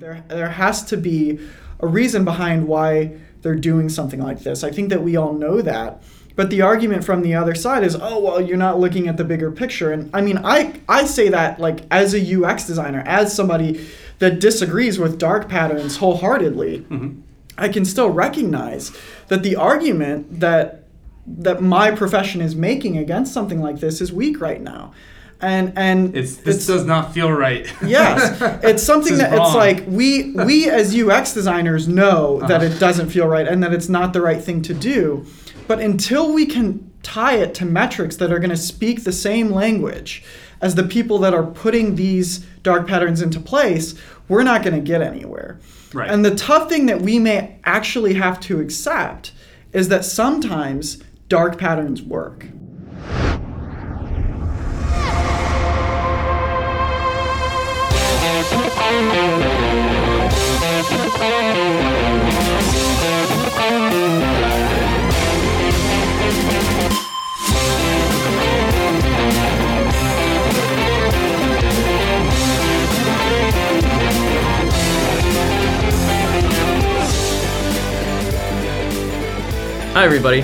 There, there has to be a reason behind why they're doing something like this. I think that we all know that. But the argument from the other side is, oh well, you're not looking at the bigger picture. And I mean, I I say that like as a UX designer, as somebody that disagrees with dark patterns wholeheartedly, Mm-hmm. I can still recognize that the argument that that my profession is making against something like this is weak right now. And and It's this does not feel right. yes it's something that it's like we we as ux designers know that Uh-huh. it doesn't feel right and that it's not the right thing to do but until we can tie it to metrics that are going to speak the same language as the people that are putting these dark patterns into place we're not going to get anywhere Right. and the tough thing that we may actually have to accept is that sometimes dark patterns work Hi, everybody.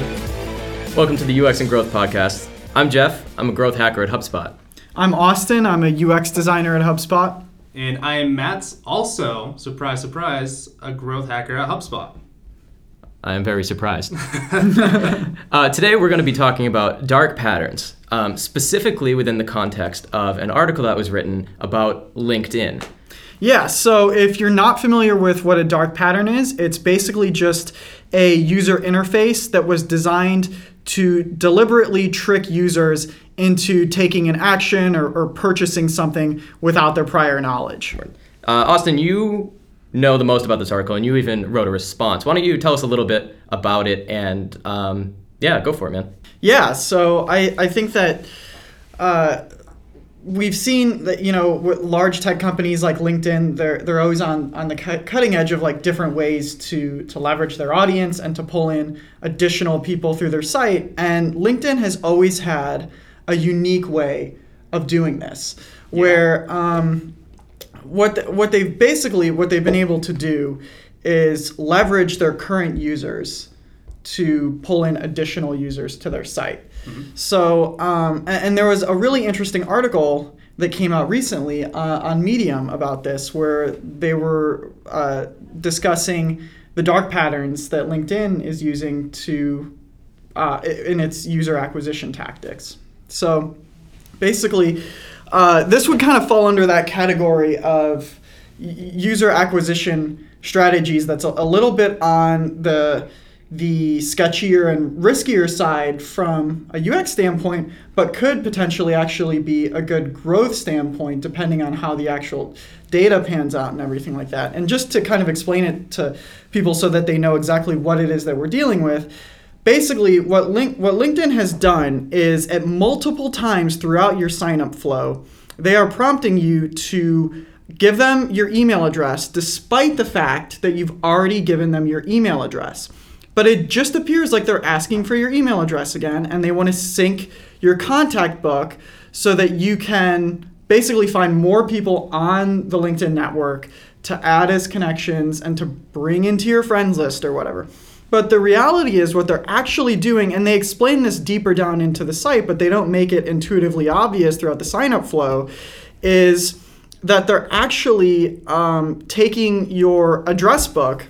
Welcome to the UX and Growth Podcast. I'm Geoff. I'm a growth hacker at HubSpot. i'm austin i'm a ux designer at hubspot and I am Matt, also, surprise, surprise, a growth hacker at HubSpot. I am very surprised. uh, today, we're going to be talking about dark patterns, um, specifically within the context of an article that was written about LinkedIn. Yeah, so if you're not familiar with what a dark pattern is, it's basically just a user interface that was designed to deliberately trick users into taking an action or, or purchasing something without their prior knowledge. Uh, Austin, you know the most about this article, and you even wrote a response. Why don't you tell us a little bit about it? And um, yeah, go for it, man. Yeah, so I, I think that uh, we've seen that you know with large tech companies like LinkedIn, they're they're always on on the cut- cutting edge of like different ways to to leverage their audience and to pull in additional people through their site. And LinkedIn has always had a unique way of doing this, where um, what the, what they've basically what they've been able to do is leverage their current users to pull in additional users to their site. So, um, and, and there was a really interesting article that came out recently uh, on Medium about this, where they were uh, discussing the dark patterns that LinkedIn is using to uh, in its user acquisition tactics. So, basically, uh, this would kind of fall under that category of user acquisition strategies that's a, a little bit on the the sketchier and riskier side from a UX standpoint, but could potentially actually be a good growth standpoint depending on how the actual data pans out and everything like that. And just to kind of explain it to people so that they know exactly what it is that we're dealing with, basically what link what linkedin has done is at multiple times throughout your signup flow they are prompting you to give them your email address despite the fact that you've already given them your email address but it just appears like they're asking for your email address again and they want to sync your contact book so that you can basically find more people on the linkedin network to add as connections and to bring into your friends list or whatever. But the reality is, what they're actually doing, and they explain this deeper down into the site, but they don't make it intuitively obvious throughout the sign up flow, is that they're actually um, taking your address book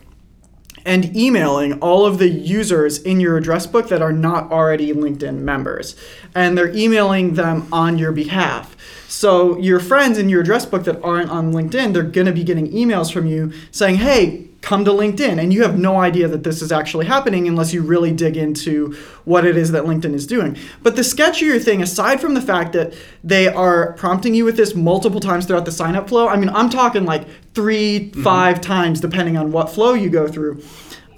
and emailing all of the users in your address book that are not already LinkedIn members. And they're emailing them on your behalf. So your friends in your address book that aren't on LinkedIn, they're going to be getting emails from you saying, "Hey, come to LinkedIn." And you have no idea that this is actually happening unless you really dig into what it is that LinkedIn is doing. But the sketchier thing aside from the fact that they are prompting you with this multiple times throughout the sign up flow, I mean, I'm talking like 3 mm-hmm. 5 times depending on what flow you go through.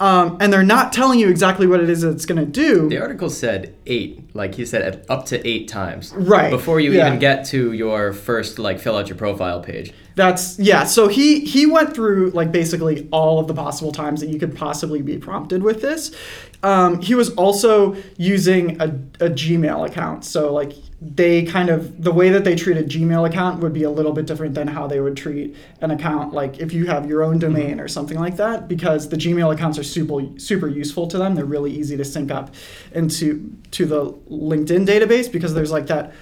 Um, and they're not telling you exactly what it is that it's going to do. The article said eight, like he said, up to eight times. Right, Before you yeah. even get to your first, like, fill out your profile page. That's yeah. So he he went through like basically all of the possible times that you could possibly be prompted with this. Um, he was also using a, a Gmail account. So like they kind of the way that they treat a Gmail account would be a little bit different than how they would treat an account like if you have your own mm-hmm. domain or something like that because the Gmail accounts are super super useful to them. They're really easy to sync up into to the LinkedIn database because there's like that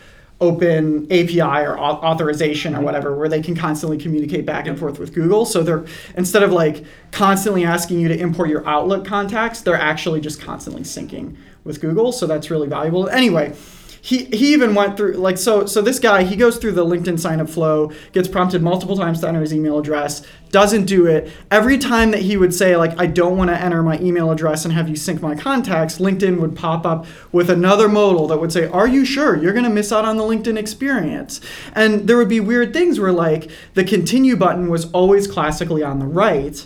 open API or au- authorization or mm-hmm. whatever where they can constantly communicate back and forth with Google. So they're instead of like constantly asking you to import your Outlook contacts, they're actually just constantly syncing with Google. So that's really valuable. Anyway, he, he even went through like so so this guy he goes through the linkedin sign up flow gets prompted multiple times to enter his email address doesn't do it. Every time that he would say like i don't want to enter my email address and have you sync my contacts linkedin would pop up with another modal that would say are you sure? You're going to miss out on the linkedin experience. And there would be weird things where like the continue button was always classically on the right.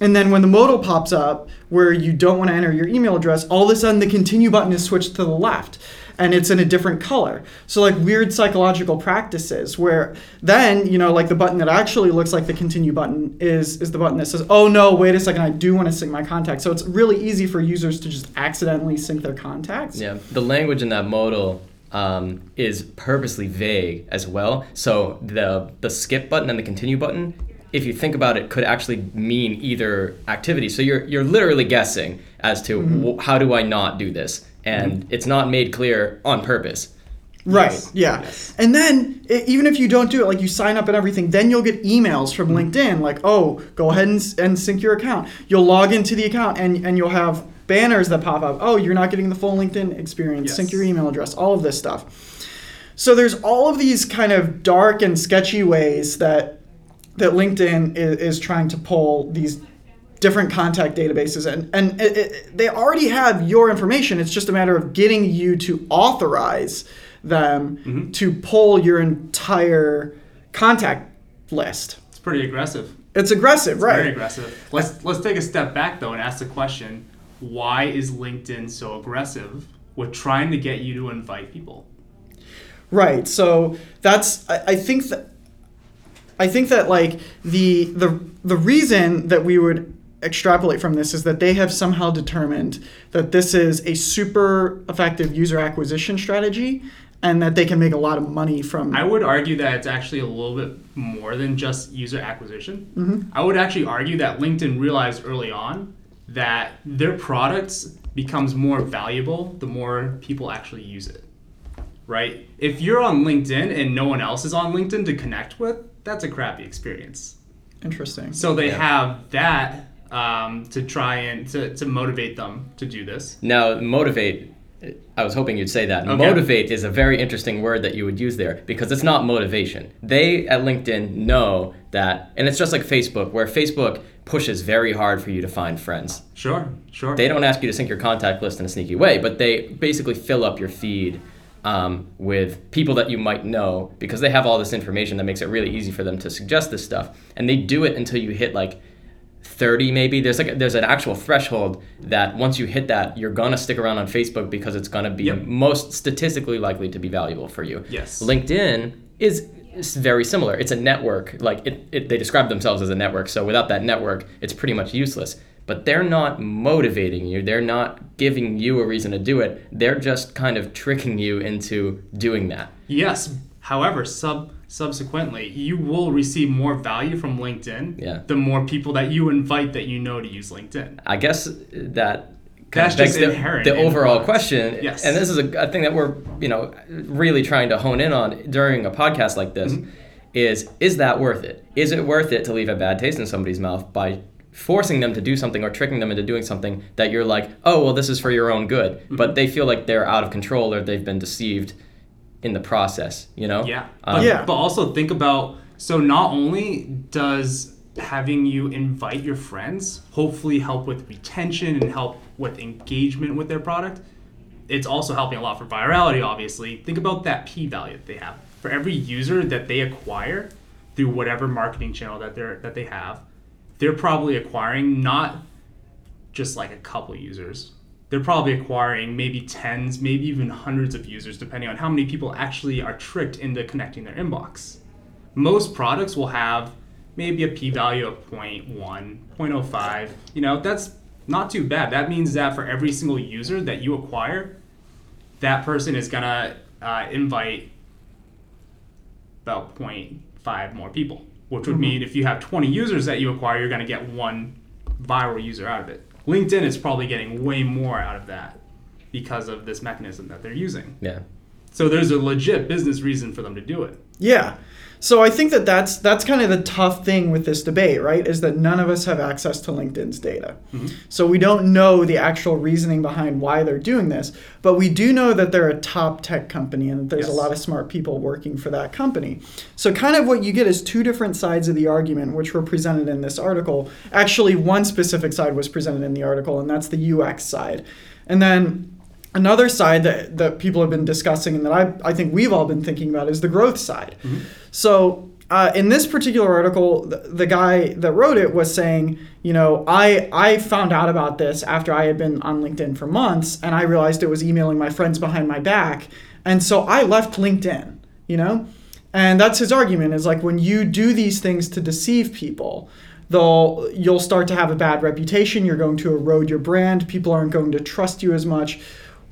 And then when the modal pops up where you don't want to enter your email address, all of a sudden the continue button is switched to the left and it's in a different color. So like weird psychological practices where then, you know, like the button that actually looks like the continue button is is the button that says, "Oh no, wait a second, I do want to sync my contacts." So it's really easy for users to just accidentally sync their contacts. Yeah, the language in that modal um, is purposely vague as well. So the the skip button and the continue button, if you think about it, could actually mean either activity. So you're you're literally guessing as to Mm-hmm. wh- how do I not do this, and it's not made clear on purpose. Right. Yes. Yeah. Yes. And then i even if you don't do it, like you sign up and everything, then you'll get emails from Mm-hmm. LinkedIn like, oh, go ahead and, and sync your account. You'll log into the account and, and you'll have banners that pop up. Oh, you're not getting the full LinkedIn experience. Yes. Sync your email address. All of this stuff. So there's all of these kind of dark and sketchy ways that that LinkedIn is, is trying to pull these different contact databases and and it, it, they already have your information it's just a matter of getting you to authorize them mm-hmm. to pull your entire contact list It's pretty aggressive. it's aggressive Very right very aggressive. Let's let's take a step back though and ask the question: Why is LinkedIn so aggressive with trying to get you to invite people? Right. So that's I, I think that I think that like the the the reason that we would extrapolate from this is that they have somehow determined that this is a super effective user acquisition strategy and that they can make a lot of money from I would argue that it's actually a little bit more than just user acquisition. Mm-hmm. I would actually argue that LinkedIn realized early on that their products becomes more valuable the more people actually use it. Right? If you're on LinkedIn and no one else is on LinkedIn to connect with, that's a crappy experience. interesting. So they Yeah. have that um, to try and to, to motivate them to do this. Now, motivate. I was hoping you'd say that. Okay. Motivate is a very interesting word that you would use there because it's not motivation. They at LinkedIn know that, and it's just like Facebook, where Facebook pushes very hard for you to find friends. Sure, sure. They don't ask you to sync your contact list in a sneaky way, but they basically fill up your feed um, with people that you might know because they have all this information that makes it really easy for them to suggest this stuff. And they do it until you hit like 30 maybe there's like there's an actual threshold that once you hit that you're gonna stick around on facebook because it's gonna be Yep. most statistically likely to be valuable for you Yes. linkedin is, is very similar it's a network like it, it they describe themselves as a network so without that network it's pretty much useless but they're not motivating you they're not giving you a reason to do it they're just kind of tricking you into doing that Yes. However, sub subsequently, you will receive more value from LinkedIn Yeah. the more people that you invite that you know to use LinkedIn. I guess that That's just the, inherent the overall products. question. Yes. And this is a, a thing that we're, you know, really trying to hone in on during a podcast like this Mm-hmm. is is that worth it? Is it worth it to leave a bad taste in somebody's mouth by forcing them to do something or tricking them into doing something that you're like, "Oh, well this is for your own good." Mm-hmm. But they feel like they're out of control or they've been deceived in the process, you know? Yeah. Um, But, Yeah. but also think about so not only does having you invite your friends hopefully help with retention and help with engagement with their product, it's also helping a lot for virality, obviously. Think about that P value that they have. For every user that they acquire through whatever marketing channel that they're that they have, they're probably acquiring not just like a couple users. They're probably acquiring maybe tens, maybe even hundreds of users, depending on how many people actually are tricked into connecting their inbox. Most products will have maybe a p value of 0.1, 0.05. You know, that's not too bad. That means that for every single user that you acquire, that person is gonna uh, invite about 0.5 more people, which would mean if you have 20 users that you acquire, you're going to get one viral user out of it. LinkedIn is probably getting way more out of that because of this mechanism that they're using. Yeah. So there's a legit business reason for them to do it. Yeah. So I think that that's that's kind of the tough thing with this debate, right? Is that none of us have access to LinkedIn's data. Mm-hmm. So we don't know the actual reasoning behind why they're doing this, but we do know that they're a top tech company and that there's a lot of smart people working for that company. So kind of what you get is two different sides of the argument which were presented in this article. Actually, one specific side was presented in the article and that's the UX side. And then Another side that, that people have been discussing and that I, I think we've all been thinking about is the growth side. So, uh, in this particular article, the, the guy that wrote it was saying, you know, I, I found out about this after I had been on LinkedIn for months and I realized it was emailing my friends behind my back. And so I left LinkedIn, you know? And that's his argument is like when you do these things to deceive people, they'll you'll start to have a bad reputation, you're going to erode your brand, people aren't going to trust you as much,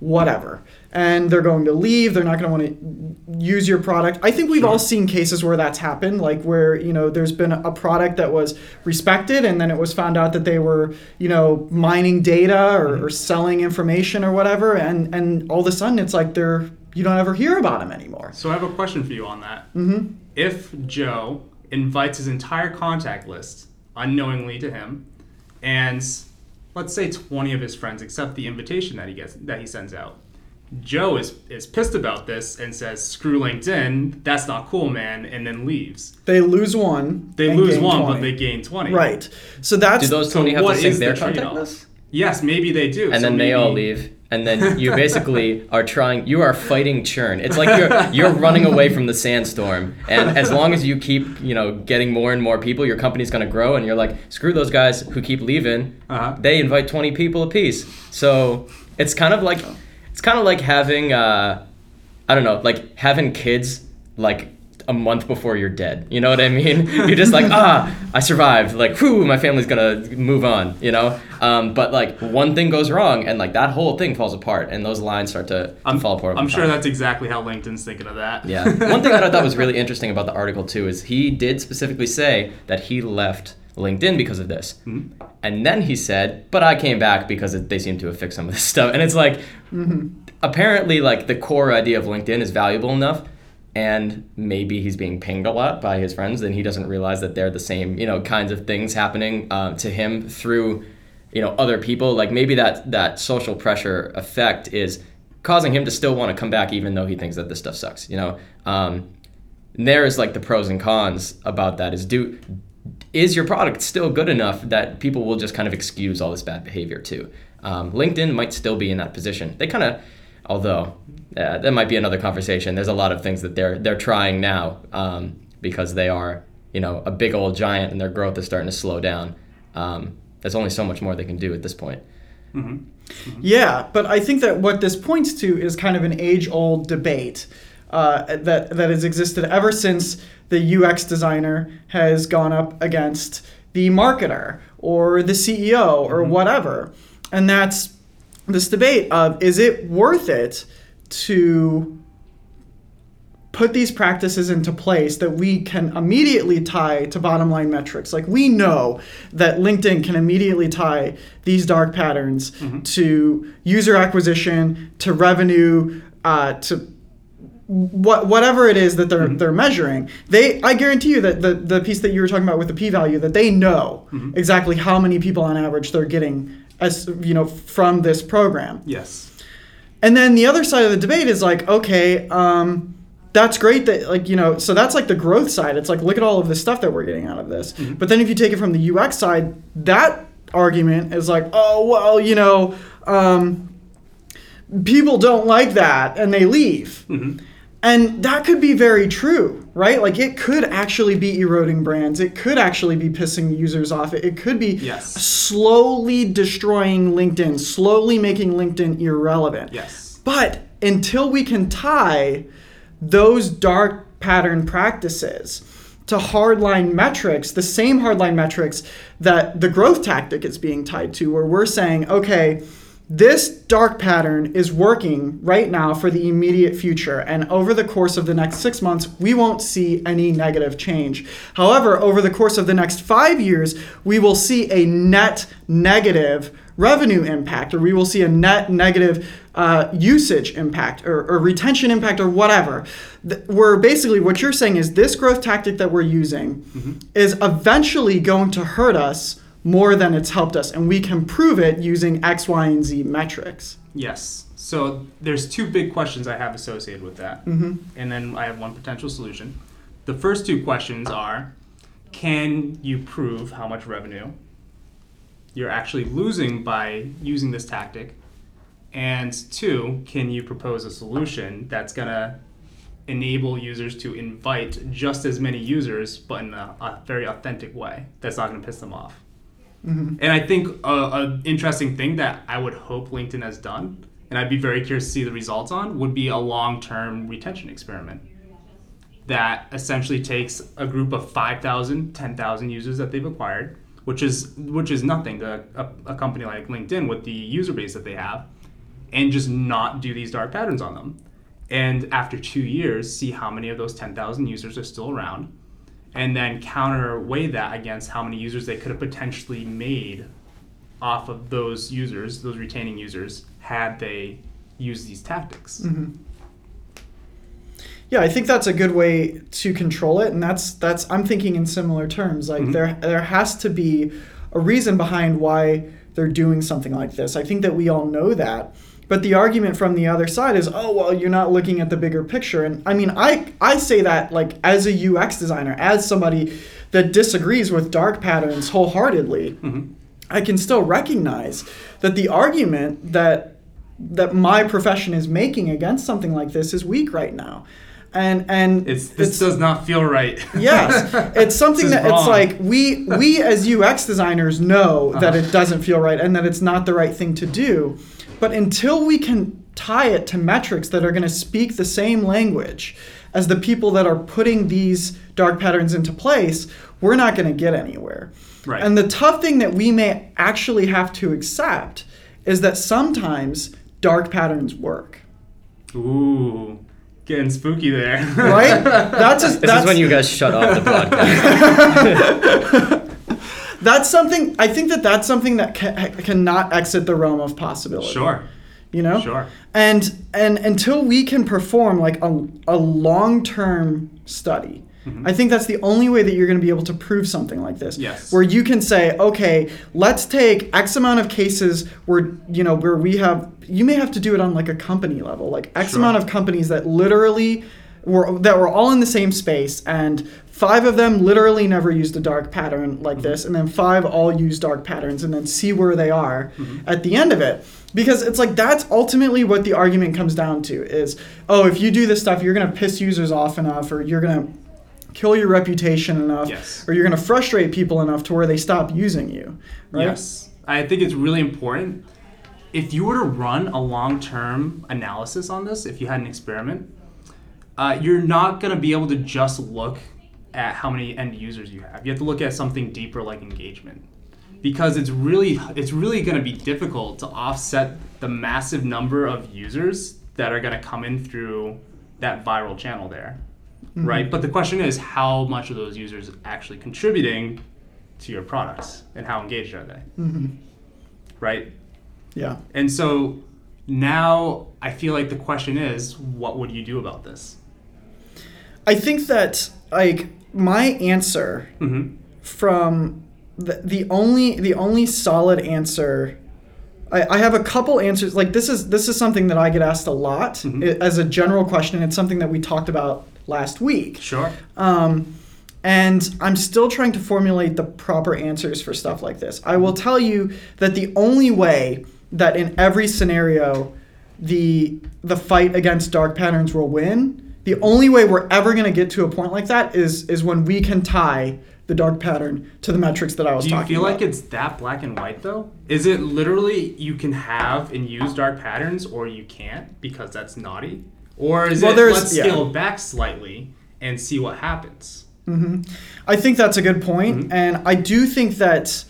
whatever. And they're going to leave, they're not going to want to use your product. I think we've all seen cases where that's happened, like where, you know, there's been a product that was respected and then it was found out that they were, you know, mining data or, or selling information or whatever and and all of a sudden it's like they're you don't ever hear about them anymore. So I have a question for you on that. Mm-hmm. If Joe invites his entire contact list unknowingly to him, and let's say 20 of his friends accept the invitation that he gets that he sends out, Joe is is pissed about this and says, "Screw LinkedIn, that's not cool, man," and then leaves. They lose one. They lose one, 20. but they gain 20. Right. So that's Do those So 20 have what to sync is the their contact trade-off? list? Yes, maybe they do. And So then they all leave. And then you basically are trying. You are fighting churn. It's like you're you're running away from the sandstorm. And as long as you keep you know getting more and more people, your company's gonna grow. And you're like, screw those guys who keep leaving. Uh-huh. They invite 20 people apiece. So it's kind of like it's kind of like having uh, I don't know, like having kids like a month before you're dead. You know what I mean? You're just like, ah, I survived. Like, whew, my family's gonna move on. You know? Um, but like one thing goes wrong, and like that whole thing falls apart, and those lines start to, I'm, fall apart. I'm sure time. that's exactly how LinkedIn's thinking of that. Yeah. One thing that I thought was really interesting about the article too is he did specifically say that he left LinkedIn because of this. Mm-hmm. And then he said, "But I came back because it, they seem to have fixed some of this stuff." And it's like apparently like the core idea of LinkedIn is valuable enough and maybe he's being pinged a lot by his friends and he doesn't realize that they're the same, you know, kinds of things happening uh, to him through you know other people. Like maybe that that social pressure effect is causing him to still want to come back even though he thinks that this stuff sucks you know? Um, there is like the pros and cons about that is do is your product still good enough that people will just kind of excuse all this bad behavior too? Um, linkedin might still be in that position. They kind of although uh, that might be another conversation. There's a lot of things that they're they're trying now um, because they are you know a big old giant and their growth is starting to slow down. Um, there's only so much more they can do at this point. Yeah, but I think that what this points to is kind of an age-old debate uh, that that has existed ever since the UX designer has gone up against the marketer or the CEO or whatever, and that's this debate of is it worth it to put these practices into place that we can immediately tie to bottom line metrics. Like we know that LinkedIn can immediately tie these dark patterns mm-hmm. to user acquisition, to revenue, uh, to what whatever it is that they're mm-hmm. they're measuring. They I guarantee you that the the piece that you were talking about with the p value that they know mm-hmm. exactly how many people on average they're getting as you know from this program. Yes. And then the other side of the debate is like, okay, um, that's great that like you know, so that's like the growth side. It's like look at all of the stuff that we're getting out of this. But then if you take it from the UX side, that argument is like, oh well, you know, um, people don't like that and they leave. And that could be very true, right? Like it could actually be eroding brands. It could actually be pissing users off. It, could be Yes. slowly destroying LinkedIn, slowly making LinkedIn irrelevant. Yes. But until we can tie those dark pattern practices to hardline metrics, the same hardline metrics that the growth tactic is being tied to, where we're saying, okay, this dark pattern is working right now for the immediate future, and over the course of the next six months, we won't see any negative change. However, over the course of the next five years, we will see a net negative revenue impact, or we will see a net negative uh, usage impact, or, or retention impact, or whatever. Th- We're basically what you're saying is this growth tactic that we're using is eventually going to hurt us more than it's helped us, and we can prove it using X, Y, and Z metrics. Yes. So there's two big questions I have associated with that, Mm-hmm. and then I have one potential solution. The first two questions are: Can you prove how much revenue you're actually losing by using this tactic? And two, can you propose a solution that's gonna enable users to invite just as many users, but in a, a very authentic way that's not gonna piss them off? Mm-hmm. And I think a, a interesting thing that I would hope LinkedIn has done, and I'd be very curious to see the results on, would be a long-term retention experiment that essentially takes a group of 5,000, 10,000 users that they've acquired, which is which is nothing to a, a company like LinkedIn with the user base that they have, and just not do these dark patterns on them. And after two years, see how many of those 10,000 users are still around, and then counterweigh that against how many users they could have potentially made off of those users, those retaining users, had they used these tactics. Yeah, I think that's a good way to control it, and that's that's I'm thinking in similar terms. Like Mhm. there there has to be a reason behind why they're doing something like this. I think that we all know that. But the argument from the other side is, oh well, you're not looking at the bigger picture. And I mean, I I say that like as a UX designer, as somebody that disagrees with dark patterns wholeheartedly. Mhm. I can still recognize that the argument that that my profession is making against something like this is weak right now. And and It's this does not feel right. yes, it's something that it's like we we as UX designers know that Uh-huh. it doesn't feel right and that it's not the right thing to do. But until we can tie it to metrics that are going to speak the same language as the people that are putting these dark patterns into place, we're not going to get anywhere. Right. And the tough thing that we may actually have to accept is that sometimes dark patterns work. Ooh, getting spooky there. Right? That's a, This that's, is when you guys shut off the podcast. that's something I think that that's something that ca- cannot exit the realm of possibility. Sure. You know? Sure. And and until we can perform like a, a long-term study, Mm-hmm. I think that's the only way that you're going to be able to prove something like this. Yes. Where you can say, okay, let's take X amount of cases where you know where we have. You may have to do it on like a company level, like X Sure. amount of companies that literally were that were all in the same space, and five of them literally never used a dark pattern like mm-hmm. this, and then five all use dark patterns, and then see where they are mm-hmm. at the end of it. Because it's like that's ultimately what the argument comes down to is, oh, if you do this stuff, you're gonna piss users off enough, or you're gonna kill your reputation enough, Yes. or you're gonna frustrate people enough to where they stop using you. Right? Yes. I think it's really important. If you were to run a long term analysis on this, if you had an experiment, uh, you're not going to be able to just look at how many end users you have. You have to look at something deeper like engagement. Because it's really it's really going to be difficult to offset the massive number of users that are going to come in through that viral channel there. Right? But the question is how much of those users actually contributing to your products and how engaged are they? Right? Yeah. And so now I feel like the question is what would you do about this? I think that like my answer Mm-hmm. from the, the only the only solid answer I, I have a couple answers like this is this is something that I get asked a lot Mhm. as a general question it's something that we talked about last week Sure. um, and I'm still trying to formulate the proper answers for stuff like this. I will tell you that the only way that in every scenario the the fight against dark patterns will win, the only way we're ever going to get to a point like that is is when we can tie the dark pattern to the metrics that I was talking. Do you feel about. like it's that black and white though? Is it literally you can have and use dark patterns or you can't because that's naughty? Or is Well, it let's yeah. scale back slightly and see what happens? I think that's a good point, Mhm. and I do think that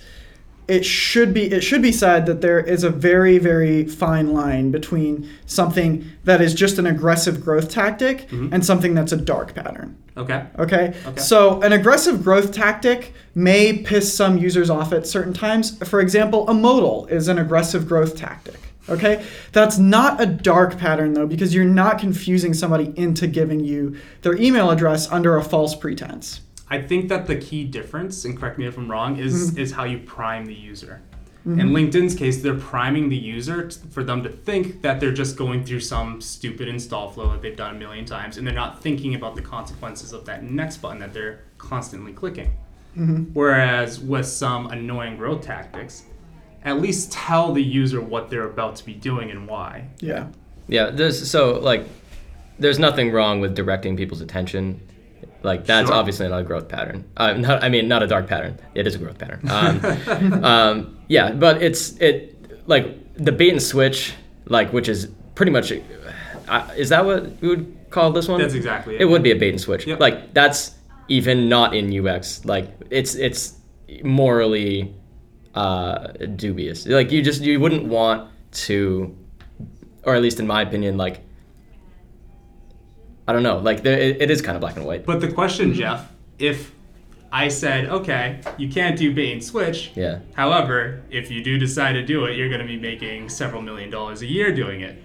it should be it should be said that there is a very very fine line between something that is just an aggressive growth tactic Mm-hmm. and something that's a dark pattern. Okay. Okay? Okay. So, an aggressive growth tactic may piss some users off at certain times. For example, a modal is an aggressive growth tactic. Okay? That's not a dark pattern though, because you're not confusing somebody into giving you their email address under a false pretense. I think that the key difference, and correct me if I'm wrong, is Mm-hmm. is how you prime the user. In LinkedIn's case, they're priming the user t- for them to think that they're just going through some stupid install flow that they've done a million times, and they're not thinking about the consequences of that next button that they're constantly clicking. Whereas with some annoying growth tactics, at least tell the user what they're about to be doing and why. Yeah. Yeah, there's so like there's nothing wrong with directing people's attention. Like that's Sure. obviously not a growth pattern. Uh, not, I mean, not a dark pattern. It is a growth pattern. Um, um, yeah, but it's it like the bait and switch, like which is pretty much. Uh, is that what we would call this one? That's exactly it. It would be a bait and switch. Yep. Like that's even not in UX. Like it's it's morally uh, dubious. Like you just you wouldn't want to, or at least in my opinion, like I don't know. Like there, it, it is kind of black and white. But the question, Geoff, if I said, okay, you can't do bait and switch. Yeah. However, if you do decide to do it, you're going to be making several million dollars a year doing it.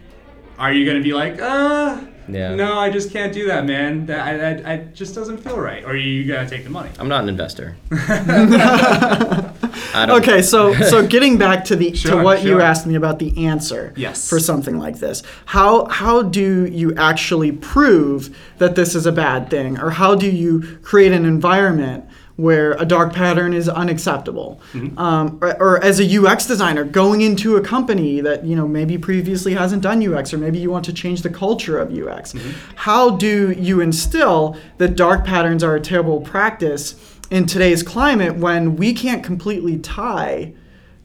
Are you going to be like, uh, Yeah. no, I just can't do that, man. That I, I, I just doesn't feel right. Or are you going to take the money? I'm not an investor. I don't, Okay, so so getting back to the to Sure, what you asked me about the answer Yes. for something like this. How how do you actually prove that this is a bad thing, or how do you create an environment where a dark pattern is unacceptable? Mm-hmm. Um, or, or as a UX designer going into a company that you know maybe previously hasn't done UX, or maybe you want to change the culture of UX. Mm-hmm. How do you instill that dark patterns are a terrible practice? In today's climate when we can't completely tie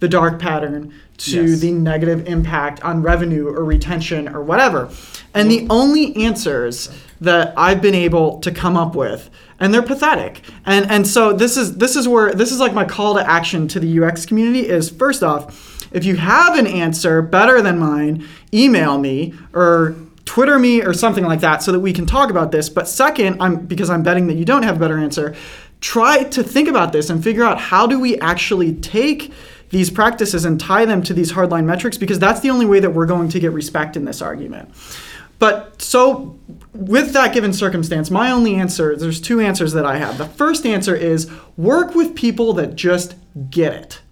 the dark pattern to Yes. the negative impact on revenue or retention or whatever. And the only answers that I've been able to come up with and they're pathetic. And and so this is this is where this is like my call to action to the UX community is first off, if you have an answer better than mine, email me or Twitter me or something like that so that we can talk about this. But second, I'm because I'm betting that you don't have a better answer, try to think about this and figure out how do we actually take these practices and tie them to these hardline metrics because that's the only way that we're going to get respect in this argument. But so, with that given circumstance, my only answer there's two answers that I have. The first answer is work with people that just get it.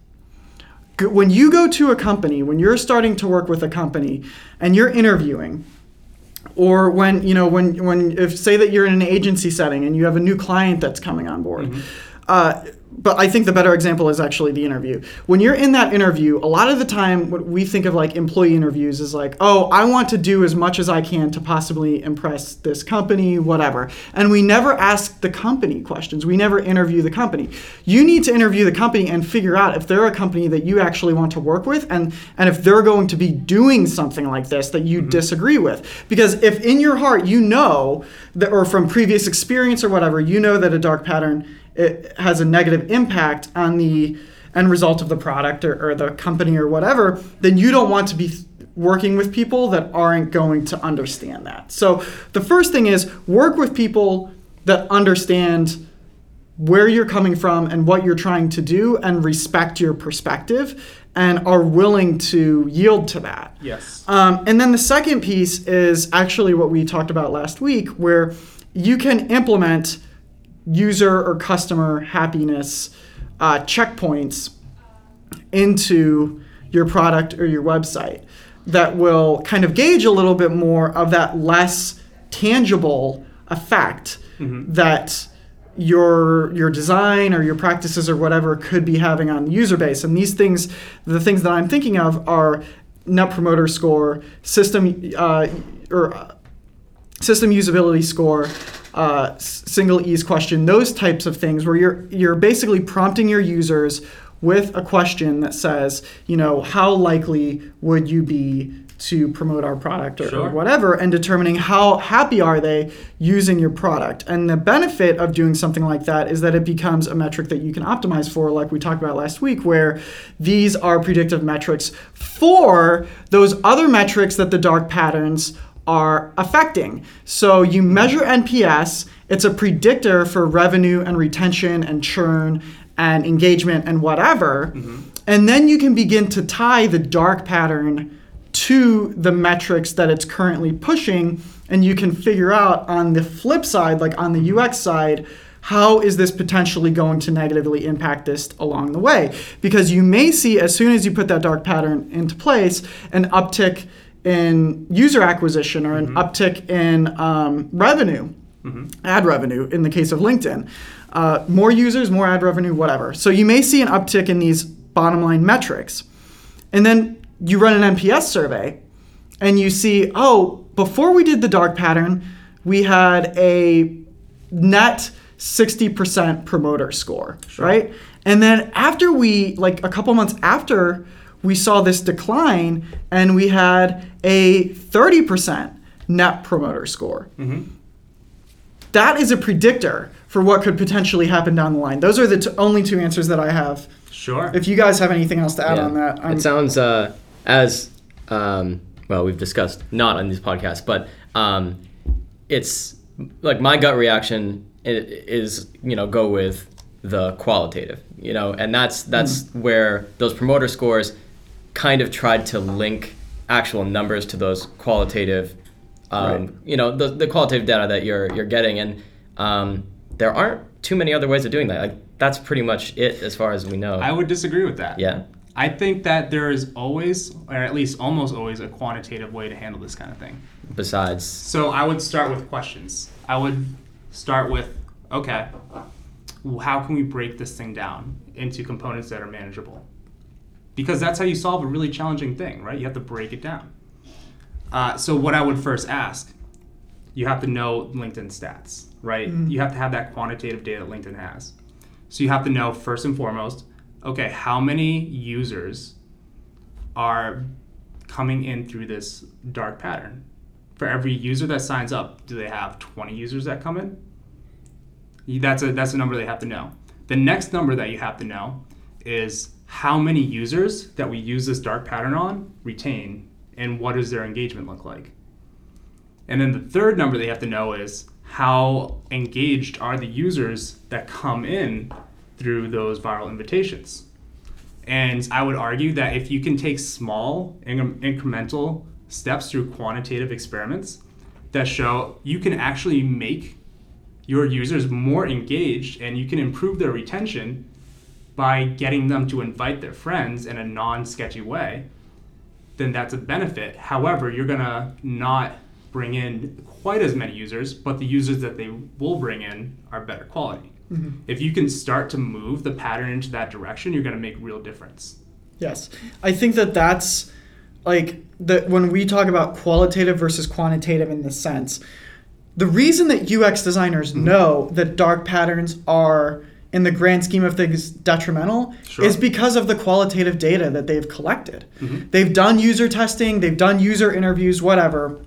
When you go to a company, when you're starting to work with a company and you're interviewing, or when you know when when if say that you're in an agency setting and you have a new client that's coming on board uh, but I think the better example is actually the interview. When you're in that interview, a lot of the time, what we think of like employee interviews is like, oh, I want to do as much as I can to possibly impress this company, whatever. And we never ask the company questions. We never interview the company. You need to interview the company and figure out if they're a company that you actually want to work with and, and if they're going to be doing something like this that you mm-hmm. disagree with. Because if in your heart you know that, or from previous experience or whatever, you know that a dark pattern it has a negative impact on the end result of the product or, or the company or whatever, then you don't want to be th- working with people that aren't going to understand that. So the first thing is work with people that understand where you're coming from and what you're trying to do and respect your perspective and are willing to yield to that. Yes. Um, and then the second piece is actually what we talked about last week, where you can implement user or customer happiness uh, checkpoints into your product or your website that will kind of gauge a little bit more of that less tangible effect that your your design or your practices or whatever could be having on the user base. And these things the things that i'm thinking of are net promoter score system uh, or uh, system usability score, uh, single ease question, those types of things where you're you're basically prompting your users with a question that says, you know, how likely would you be to promote our product or, Sure. or whatever, and determining how happy are they using your product. And the benefit of doing something like that is that it becomes a metric that you can optimize for, like we talked about last week, where these are predictive metrics for those other metrics that the dark patterns are affecting. So you measure NPS, it's a predictor for revenue and retention and churn and engagement and whatever. Mm-hmm. And then you can begin to tie the dark pattern to the metrics that it's currently pushing and you can figure out on the flip side like on the UX side how is this potentially going to negatively impact this along the way because you may see as soon as you put that dark pattern into place an uptick in user acquisition or an uptick in um, revenue ad revenue in the case of linkedin. Uh, more users more ad revenue whatever. So you may see an uptick in these bottom line metrics. And then you run an NPS survey and you see, oh, before we did the dark pattern, we had a net 60% promoter score, right? And then after we, like a couple months after, we saw this decline and we had a 30% net promoter score. That is a predictor for what could potentially happen down the line. Those are the t- only two answers that I have. Sure. If you guys have anything else to add Yeah. on that, I'm, it sounds uh, as um, well. We've discussed not on these podcasts, but um, it's like my gut reaction is you know go with the qualitative, you know, and that's that's where those promoter scores kind of tried to link actual numbers to those qualitative, um, Right. you know, the, the qualitative data that you're you're getting, and um, there aren't too many other ways of doing that. Like that's pretty much it as far as we know. I would disagree with that. yeah. I think that there is always, or at least almost always, a quantitative way to handle this kind of thing. Besides, So I would start with questions. I would start with, okay, how can we break this thing down into components that are manageable? Because that's how you solve a really challenging thing, right? You have to break it down. Uh, so what I would first ask, you have to know LinkedIn stats, right? You have to have that quantitative data that LinkedIn has. So you have to know first and foremost, okay, how many users are coming in through this dark pattern? For every user that signs up, do they have 20 users that come in? That's a that's a number they have to know. The next number that you have to know is how many users that we use this dark pattern on retain and what does their engagement look like? And then the third number they have to know is how engaged are the users that come in through those viral invitations. And I would argue that if you can take small incremental steps through quantitative experiments that show you can actually make your users more engaged and you can improve their retention by getting them to invite their friends in a non sketchy way, then that's a benefit. However, you're going to not bring in quite as many users, but the users that they will bring in are better quality. If you can start to move the pattern into that direction, you're going to make real difference. Yes, I think that that's like that when we talk about qualitative versus quantitative in this sense. The reason that UX designers Mm-hmm. know that dark patterns are in the grand scheme of things detrimental Sure. is because of the qualitative data that they've collected. Mm-hmm. They've done user testing, they've done user interviews, whatever.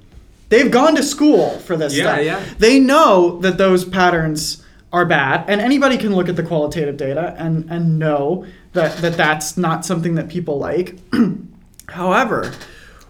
They've gone to school for this Yeah, stuff. yeah. They know that those patterns are bad, and anybody can look at the qualitative data and, and know that, that that's not something that people like. However,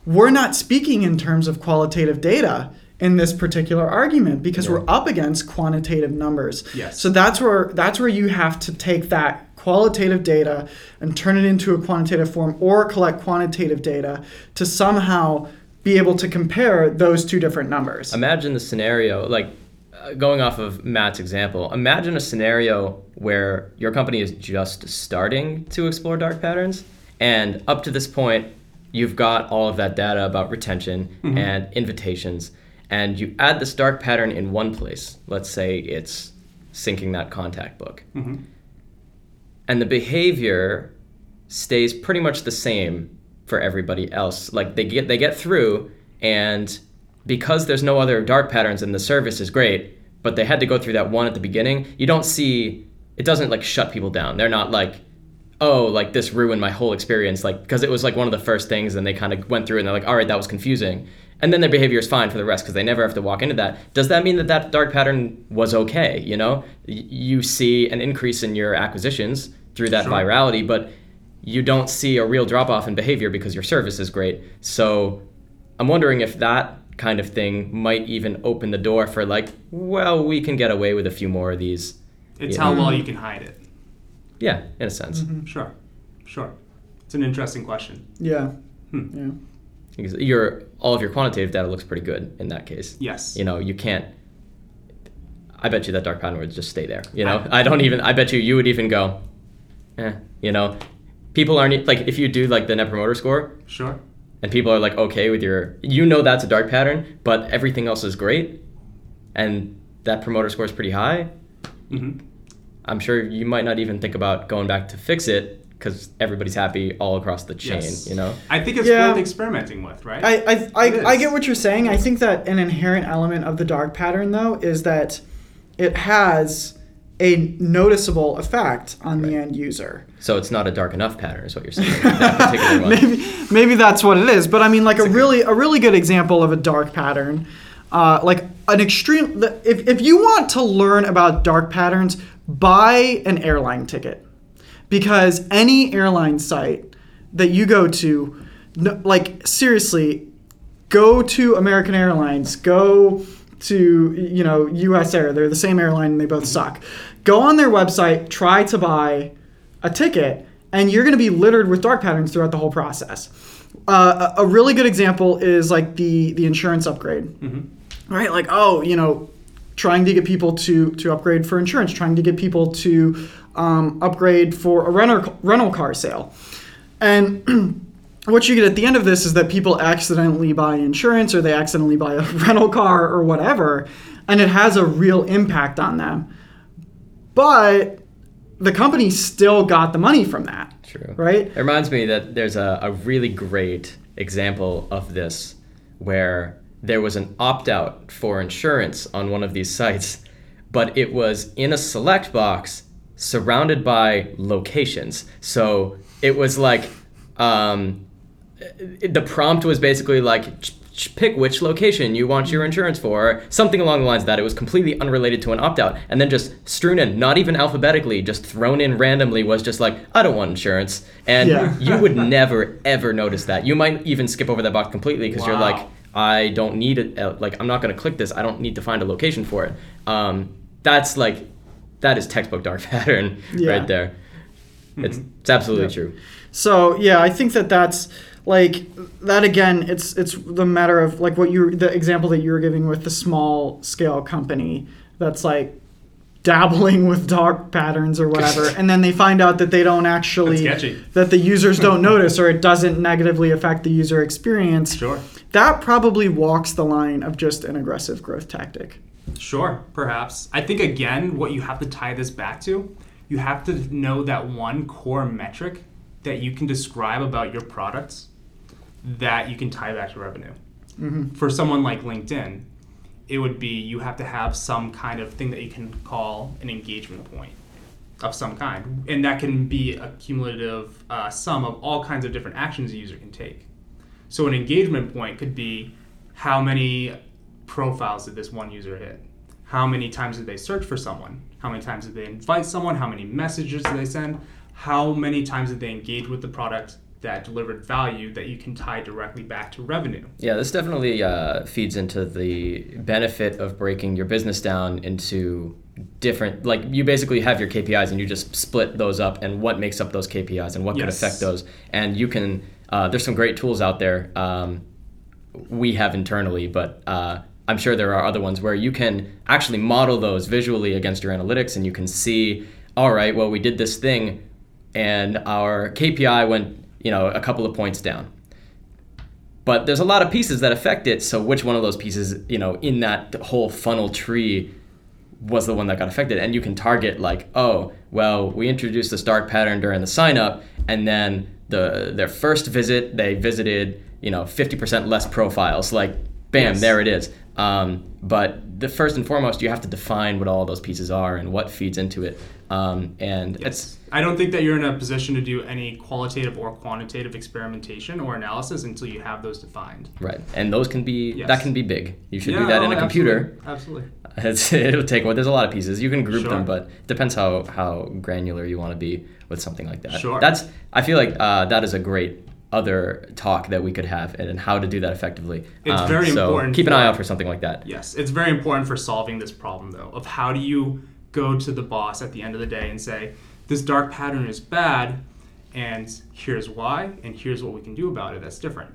we're not speaking in terms of qualitative data in this particular argument because we're up against quantitative numbers. Yes. So that's where that's where you have to take that qualitative data and turn it into a quantitative form or collect quantitative data to somehow be able to compare those two different numbers. imagine the scenario like uh, going off of Matt's example. Imagine a scenario where your company is just starting to explore dark patterns, and up to this point, you've got all of that data about retention and invitations, and you add this dark pattern in one place. Let's say it's syncing that contact book, mm-hmm. and the behavior stays pretty much the same for everybody else. Like they get they get through and because there's no other dark patterns and the service is great, but they had to go through that one at the beginning, you don't see it doesn't like shut people down. They're not like oh, like this ruined my whole experience, like because it was like one of the first things, and they kind of went through and they're like, all right, that was confusing, and then their behavior is fine for the rest because they never have to walk into that. Does that mean that that dark pattern was okay? You know, Y- you see an increase in your acquisitions through that Sure. virality, but you don't see a real drop off in behavior because your service is great. So I'm wondering if that kind of thing might even open the door for like, well, we can get away with a few more of these. It's how well you can hide it. Yeah, in a sense. Sure, sure. It's an interesting question. Yeah. Hmm. Yeah. Because your all of your quantitative data looks pretty good in that case. Yes. You know, you can't. I bet you that dark pattern would just stay there. You know, I, don't even. I bet you you would even go, eh. You know, people aren't like if you do like the net promoter score Sure. and people are like okay with your, you know that's a dark pattern, but everything else is great, and that promoter score is pretty high. hmm I'm sure you might not even think about going back to fix it because everybody's happy all across the chain. Yes. You know. I think it's Yeah. worth experimenting with, right? I I, I, I get what you're saying. I think that an inherent element of the dark pattern, though, is that it has a noticeable effect on the end user. So it's not a dark enough pattern, is what you're saying. that particular one. maybe maybe that's what it is. But I mean, like a really a really good example of a dark pattern, uh, like an extreme. If if you want to learn about dark patterns, buy an airline ticket, because any airline site that you go to, like seriously, go to American Airlines, go to you know US Air. They're the same airline and they both suck. Go on their website, try to buy a ticket, and you're going to be littered with dark patterns throughout the whole process. Uh, a, really good example is like the the insurance upgrade, right? Like oh, you know, trying to get people to to upgrade for insurance, trying to get people to um, upgrade for a rental rental car sale, and what you get at the end of this is that people accidentally buy insurance or they accidentally buy a rental car or whatever, and it has a real impact on them. But the company still got the money from that. True. Right? It reminds me that there's a, a really great example of this where there was an opt out for insurance on one of these sites, but it was in a select box surrounded by locations. So it was like, um, the prompt was basically like, pick which location you want your insurance for, something along the lines of that. It was completely unrelated to an opt out. And then just strewn in, not even alphabetically, just thrown in randomly, was just like, I don't want insurance. And Yeah. you would never, ever notice that. You might even skip over that box completely because you're like, I don't need it. uh, Like, I'm not going to click this. I don't need to find a location for it. Um, that's like, that is textbook dark pattern Yeah. right there. It's, it's absolutely Yeah. true. So yeah, I think that that's like that again. It's it's the matter of like what you the example that you were giving with the small scale company that's like dabbling with dark patterns or whatever, and then they find out that they don't actually that the users don't notice or it doesn't negatively affect the user experience. Sure. That probably walks the line of just an aggressive growth tactic. Sure, perhaps. I think again, what you have to tie this back to, you have to know that one core metric that you can describe about your products that you can tie back to revenue. Mm-hmm. For someone like LinkedIn, it would be you have to have some kind of thing that you can call an engagement point of some kind, and that can be a cumulative uh, sum of all kinds of different actions a user can take. So an engagement point could be how many profiles did this one user hit? How many times did they search for someone? How many times did they invite someone? How many messages did they send? How many times did they engage with the product that delivered value that you can tie directly back to revenue? Yeah, this definitely uh, feeds into the benefit of breaking your business down into different. Like you basically have your KPIs and you just split those up and what makes up those KPIs and what could affect those. And you can. Uh, there's some great tools out there. Um, we have internally, but uh, I'm sure there are other ones where you can actually model those visually against your analytics, and you can see, all right, well, we did this thing, and our KPI went, you know, a couple of points down. But there's a lot of pieces that affect it. So which one of those pieces, you know, in that whole funnel tree was the one that got affected and you can target like oh well we introduced this dark pattern during the sign up and then the their first visit they visited you know 50% less profiles like bam Yes. there it is um, but the first and foremost, you have to define what all those pieces are and what feeds into it. Um, and it's I don't think that you're in a position to do any qualitative or quantitative experimentation or analysis until you have those defined. right, and those can be Yes. that can be big. You should do Yeah, that in oh, a computer. Absolutely. It's, it'll take well. There's a lot of pieces. You can group Sure. them, but it depends how how granular you want to be with something like that. Sure. That's I feel like uh, that is a great other talk that we could have and, and how to do that effectively. Um, It's very so important Keep an eye out for something like that. Yes, it's very important for solving this problem, though, of how do you go to the boss at the end of the day and say, this dark pattern is bad, and here's why, and here's what we can do about it that's different,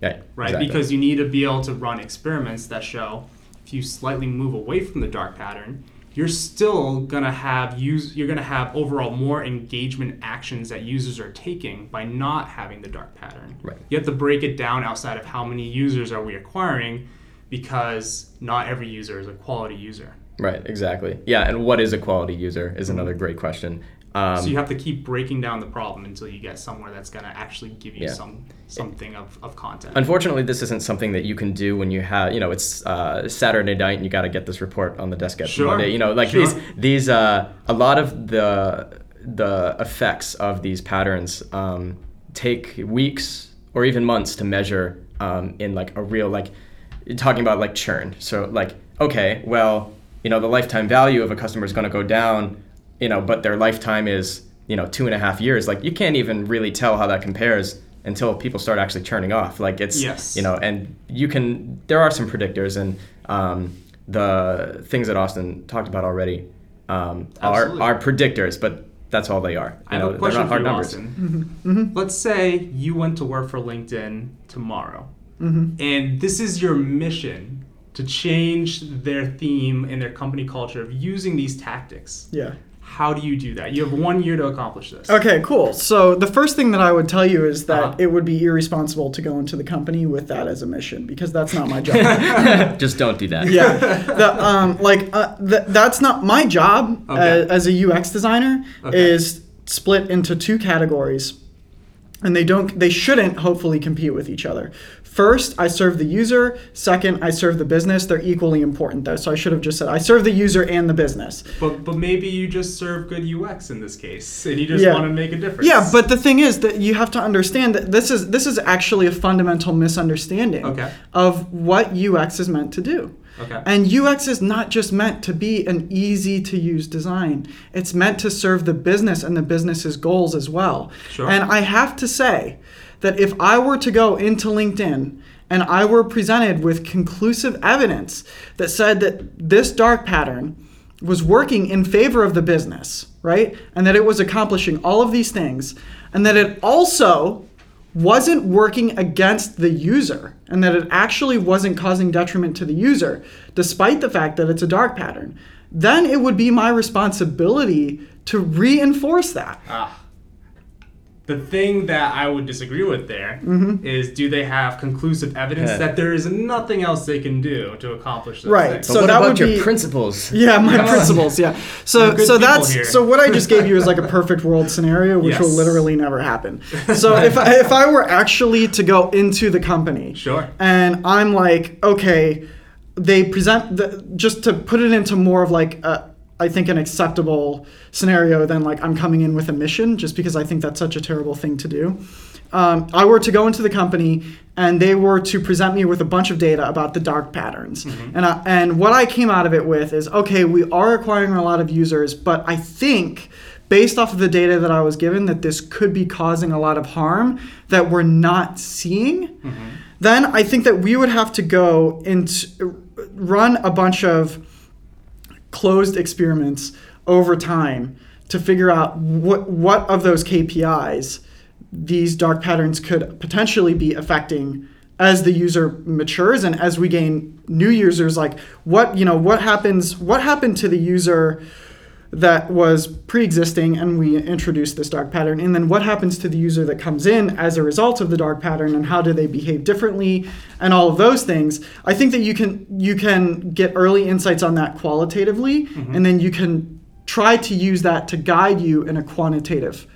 Yeah, right? exactly. Because you need to be able to run experiments that show if you slightly move away from the dark pattern, you're still gonna have use you're gonna have overall more engagement actions that users are taking by not having the dark pattern. Right. You have to break it down outside of how many users are we acquiring because not every user is a quality user. Right, exactly. Yeah, and what is a quality user is another great question. Um, so you have to keep breaking down the problem until you get somewhere that's going to actually give you Yeah. some something of, of content. Unfortunately, this isn't something that you can do when you have, you know, it's uh, Saturday night and you got to get this report on the desk at Sure, Monday. You know, like sure. these, these, uh, a lot of the the effects of these patterns um, take weeks or even months to measure um, in like a real like talking about like churn. So like, okay, well, you know, the lifetime value of a customer is going to go down, you know, but their lifetime is you know two and a half years. Like you can't even really tell how that compares until people start actually churning off. Like it's Yes. you know, and you can there are some predictors and um, the things that Austin talked about already um, are are predictors, but that's all they are. I You have know, a question they're not for hard you, numbers. Austin. Let's say you went to work for LinkedIn tomorrow, Mm-hmm. and this is your mission to change their theme and their company culture of using these tactics. Yeah. How do you do that? You have one year to accomplish this. Okay, cool. So the first thing that I would tell you is that Uh-huh. it would be irresponsible to go into the company with that as a mission because that's not my job. Just don't do that. yeah, the, um, like uh, th- that's not my job Okay. as, as a UX designer. Okay. Is split into two categories, and they don't. They shouldn't hopefully compete with each other. First, I serve the user. Second, I serve the business. They're equally important though. So I should have just said I serve the user and the business. But but maybe you just serve good UX in this case, and you just Yeah. want to make a difference. Yeah, but the thing is that you have to understand that this is this is actually a fundamental misunderstanding Okay. of what UX is meant to do. Okay. And UX is not just meant to be an easy to use design. It's meant to serve the business and the business's goals as well. Sure. And I have to say that if I were to go into LinkedIn and I were presented with conclusive evidence that said that this dark pattern was working in favor of the business, right? And that it was accomplishing all of these things, and that it also wasn't working against the user, and that it actually wasn't causing detriment to the user, despite the fact that it's a dark pattern, then it would be my responsibility to reinforce that. Ah. The thing that I would disagree with there is, Mm-hmm. do they have conclusive evidence Yeah. that there is nothing else they can do to accomplish this Right, thing? But So what that about would your be- principles? Yeah, my Come on. principles. Yeah. So so that's here. so what I just gave you is like a perfect world scenario, which will literally never happen. So if I, if I were actually to go into the company, Sure. and I'm like, okay, they present the just to put it into more of like a, I think an acceptable scenario than like I'm coming in with a mission, just because I think that's such a terrible thing to do. Um, I were to go into the company and they were to present me with a bunch of data about the dark patterns, and I, and what I came out of it with is okay, we are acquiring a lot of users, but I think based off of the data that I was given that this could be causing a lot of harm that we're not seeing, then I think that we would have to go and run a bunch of closed experiments over time to figure out what what of those KPIs these dark patterns could potentially be affecting as the user matures and as we gain new users like what you know what happens what happened to the user that was pre-existing and we introduced this dark pattern and then what happens to the user that comes in as a result of the dark pattern and how do they behave differently and all of those things i think that you can you can get early insights on that qualitatively mm-hmm. and then you can try to use that to guide you in a quantitative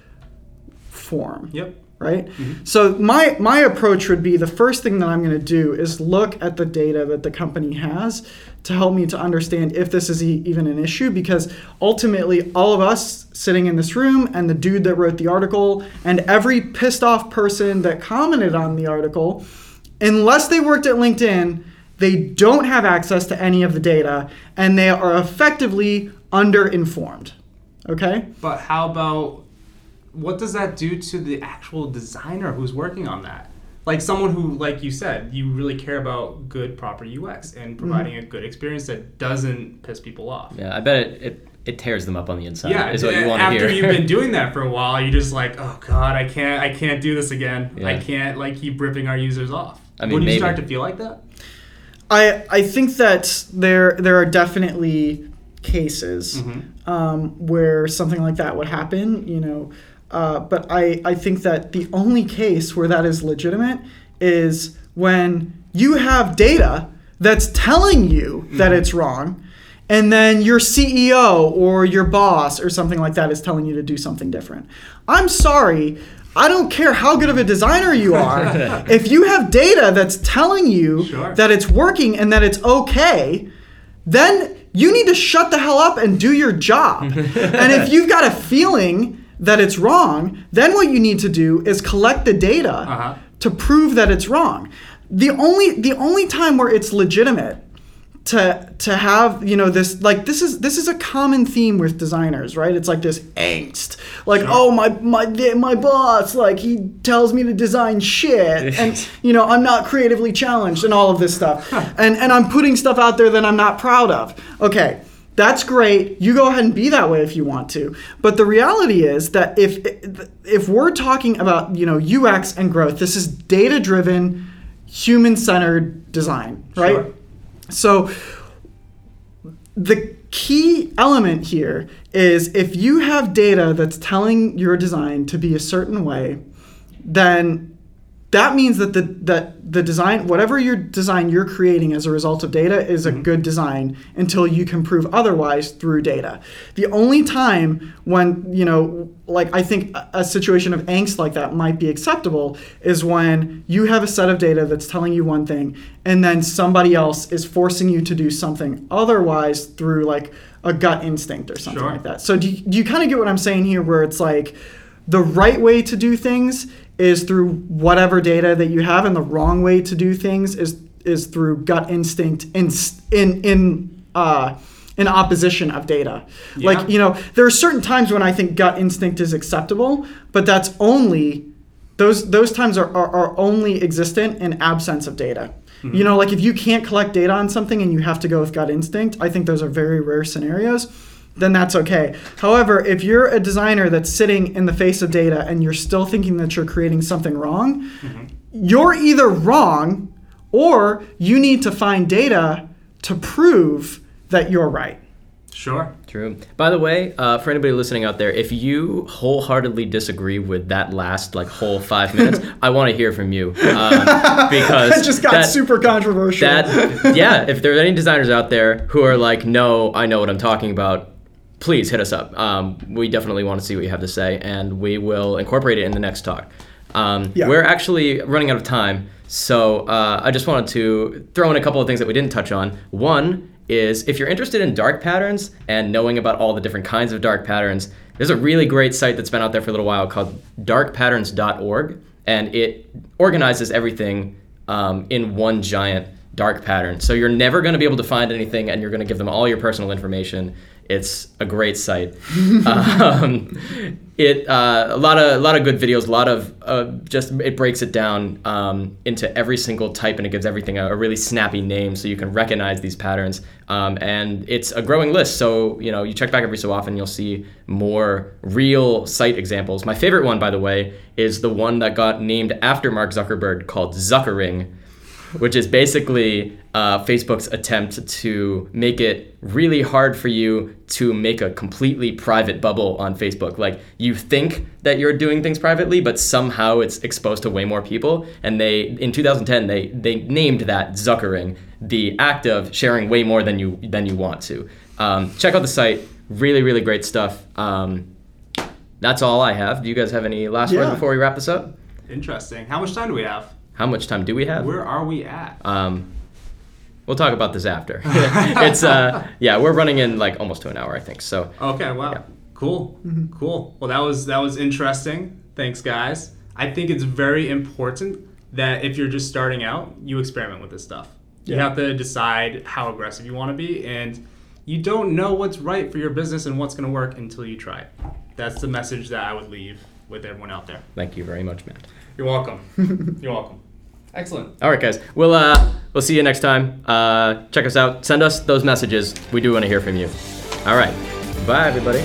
form Yep. right? Mm-hmm. So my my approach would be the first thing that I'm going to do is look at the data that the company has to help me to understand if this is e- even an issue because ultimately all of us sitting in this room and the dude that wrote the article and every pissed off person that commented on the article unless they worked at LinkedIn they don't have access to any of the data and they are effectively underinformed okay But how about what does that do to the actual designer who's working on that? Like someone who, like you said, you really care about good proper UX and providing a good experience that doesn't piss people off. Yeah, I bet it, it, it tears them up on the inside. Yeah, is what you want to after hear. you've been doing that for a while, you're just like, oh god, I can't, I can't do this again. I can't like keep ripping our users off. I mean, when you maybe. start to feel like that, I I think that there there are definitely cases Mm-hmm. um, where something like that would happen. You know, uh, but I I think that the only case where that is legitimate is when you have data that's telling you that Mm-hmm. it's wrong. And then your CEO or your boss or something like that is telling you to do something different. I'm sorry. I don't care how good of a designer you are. if you have data that's telling you Sure. that it's working and that it's okay, then you need to shut the hell up and do your job. and if you've got a feeling that it's wrong, then what you need to do is collect the data Uh-huh. to prove that it's wrong. The only the only time where it's legitimate to to have you know this like this is this is a common theme with designers right? It's like this angst. Like oh my my my boss like he tells me to design shit and you know i'm not creatively challenged and all of this stuff. And and i'm putting stuff out there that i'm not proud of. Okay that's great. You go ahead and be that way if you want to. But the reality is that if if we're talking about you know ux and growth this is data driven human centered design right? Sure. so the key element here is if you have data that's telling your design to be a certain way, then that means that the that the design whatever your design you're creating as a result of data is a mm-hmm. good design until you can prove otherwise through data. The only time when, you know, like I think a- a situation of angst like that might be acceptable is when you have a set of data that's telling you one thing and then somebody else is forcing you to do something otherwise through like a gut instinct or something Sure. like that. So do you, do you kind of get what I'm saying here where it's like the right way to do things is through whatever data that you have and the wrong way to do things is is through gut instinct in in in uh in opposition of data. Yeah. Like, you know, there are certain times when I think gut instinct is acceptable, but that's only those those times are, are, are only existent in absence of data. You know, like if you can't collect data on something and you have to go with gut instinct, I think those are very rare scenarios. Then that's okay. However, if you're a designer that's sitting in the face of data and you're still thinking that you're creating something wrong, you're either wrong or you need to find data to prove that you're right. sure. True. By the way, uh, for anybody listening out there, if you wholeheartedly disagree with that last like whole five minutes, I want to hear from you um, because It just got that- super controversial. That yeah, if there's any designers out there who are like, no, I know what I'm talking about, please hit us up. Um, we definitely want to see what you have to say, and we will incorporate it in the next talk. Um, Yeah. We're actually running out of time, so uh, I just wanted to throw in a couple of things that we didn't touch on. One is if you're interested in dark patterns and knowing about all the different kinds of dark patterns, there's a really great site that's been out there for a little while called darkpatterns.org, and it organizes everything um, in one giant dark pattern. So you're never going to be able to find anything, and you're going to give them all your personal information. It's a great site. um, it uh, a lot of a lot of good videos, a lot of uh, just it breaks it down um, into every single type, and it gives everything a, a really snappy name, so you can recognize these patterns. Um, and it's a growing list, so you know you check back every so often, you'll see more real site examples. My favorite one, by the way, is the one that got named after Mark Zuckerberg, called Zuckering which is basically uh, Facebook's attempt to make it really hard for you to make a completely private bubble on Facebook. Like you think that you're doing things privately, but somehow it's exposed to way more people. And they, in 2010, they they named that Zuckering, the act of sharing way more than you than you want to. Um, check out the site. Really, really great stuff. Um, that's all I have. Do you guys have any last Yeah. words before we wrap this up? Interesting. How much time do we have? How much time do we have? Where are we at? Um, we'll talk about this after. it's uh, yeah, we're running in like almost to an hour, I think. So Okay, wow. Yeah. Cool. Cool. Well, that was that was interesting. Thanks, guys. I think it's very important that if you're just starting out, you experiment with this stuff. You Yeah. have to decide how aggressive you want to be and you don't know what's right for your business and what's going to work until you try it. That's the message that I would leave with everyone out there. thank you very much, Matt. You're welcome. you're welcome. Excellent. All right, guys. We'll uh, we'll see you next time. Uh, check us out. Send us those messages. We do want to hear from you. All right. Bye, everybody.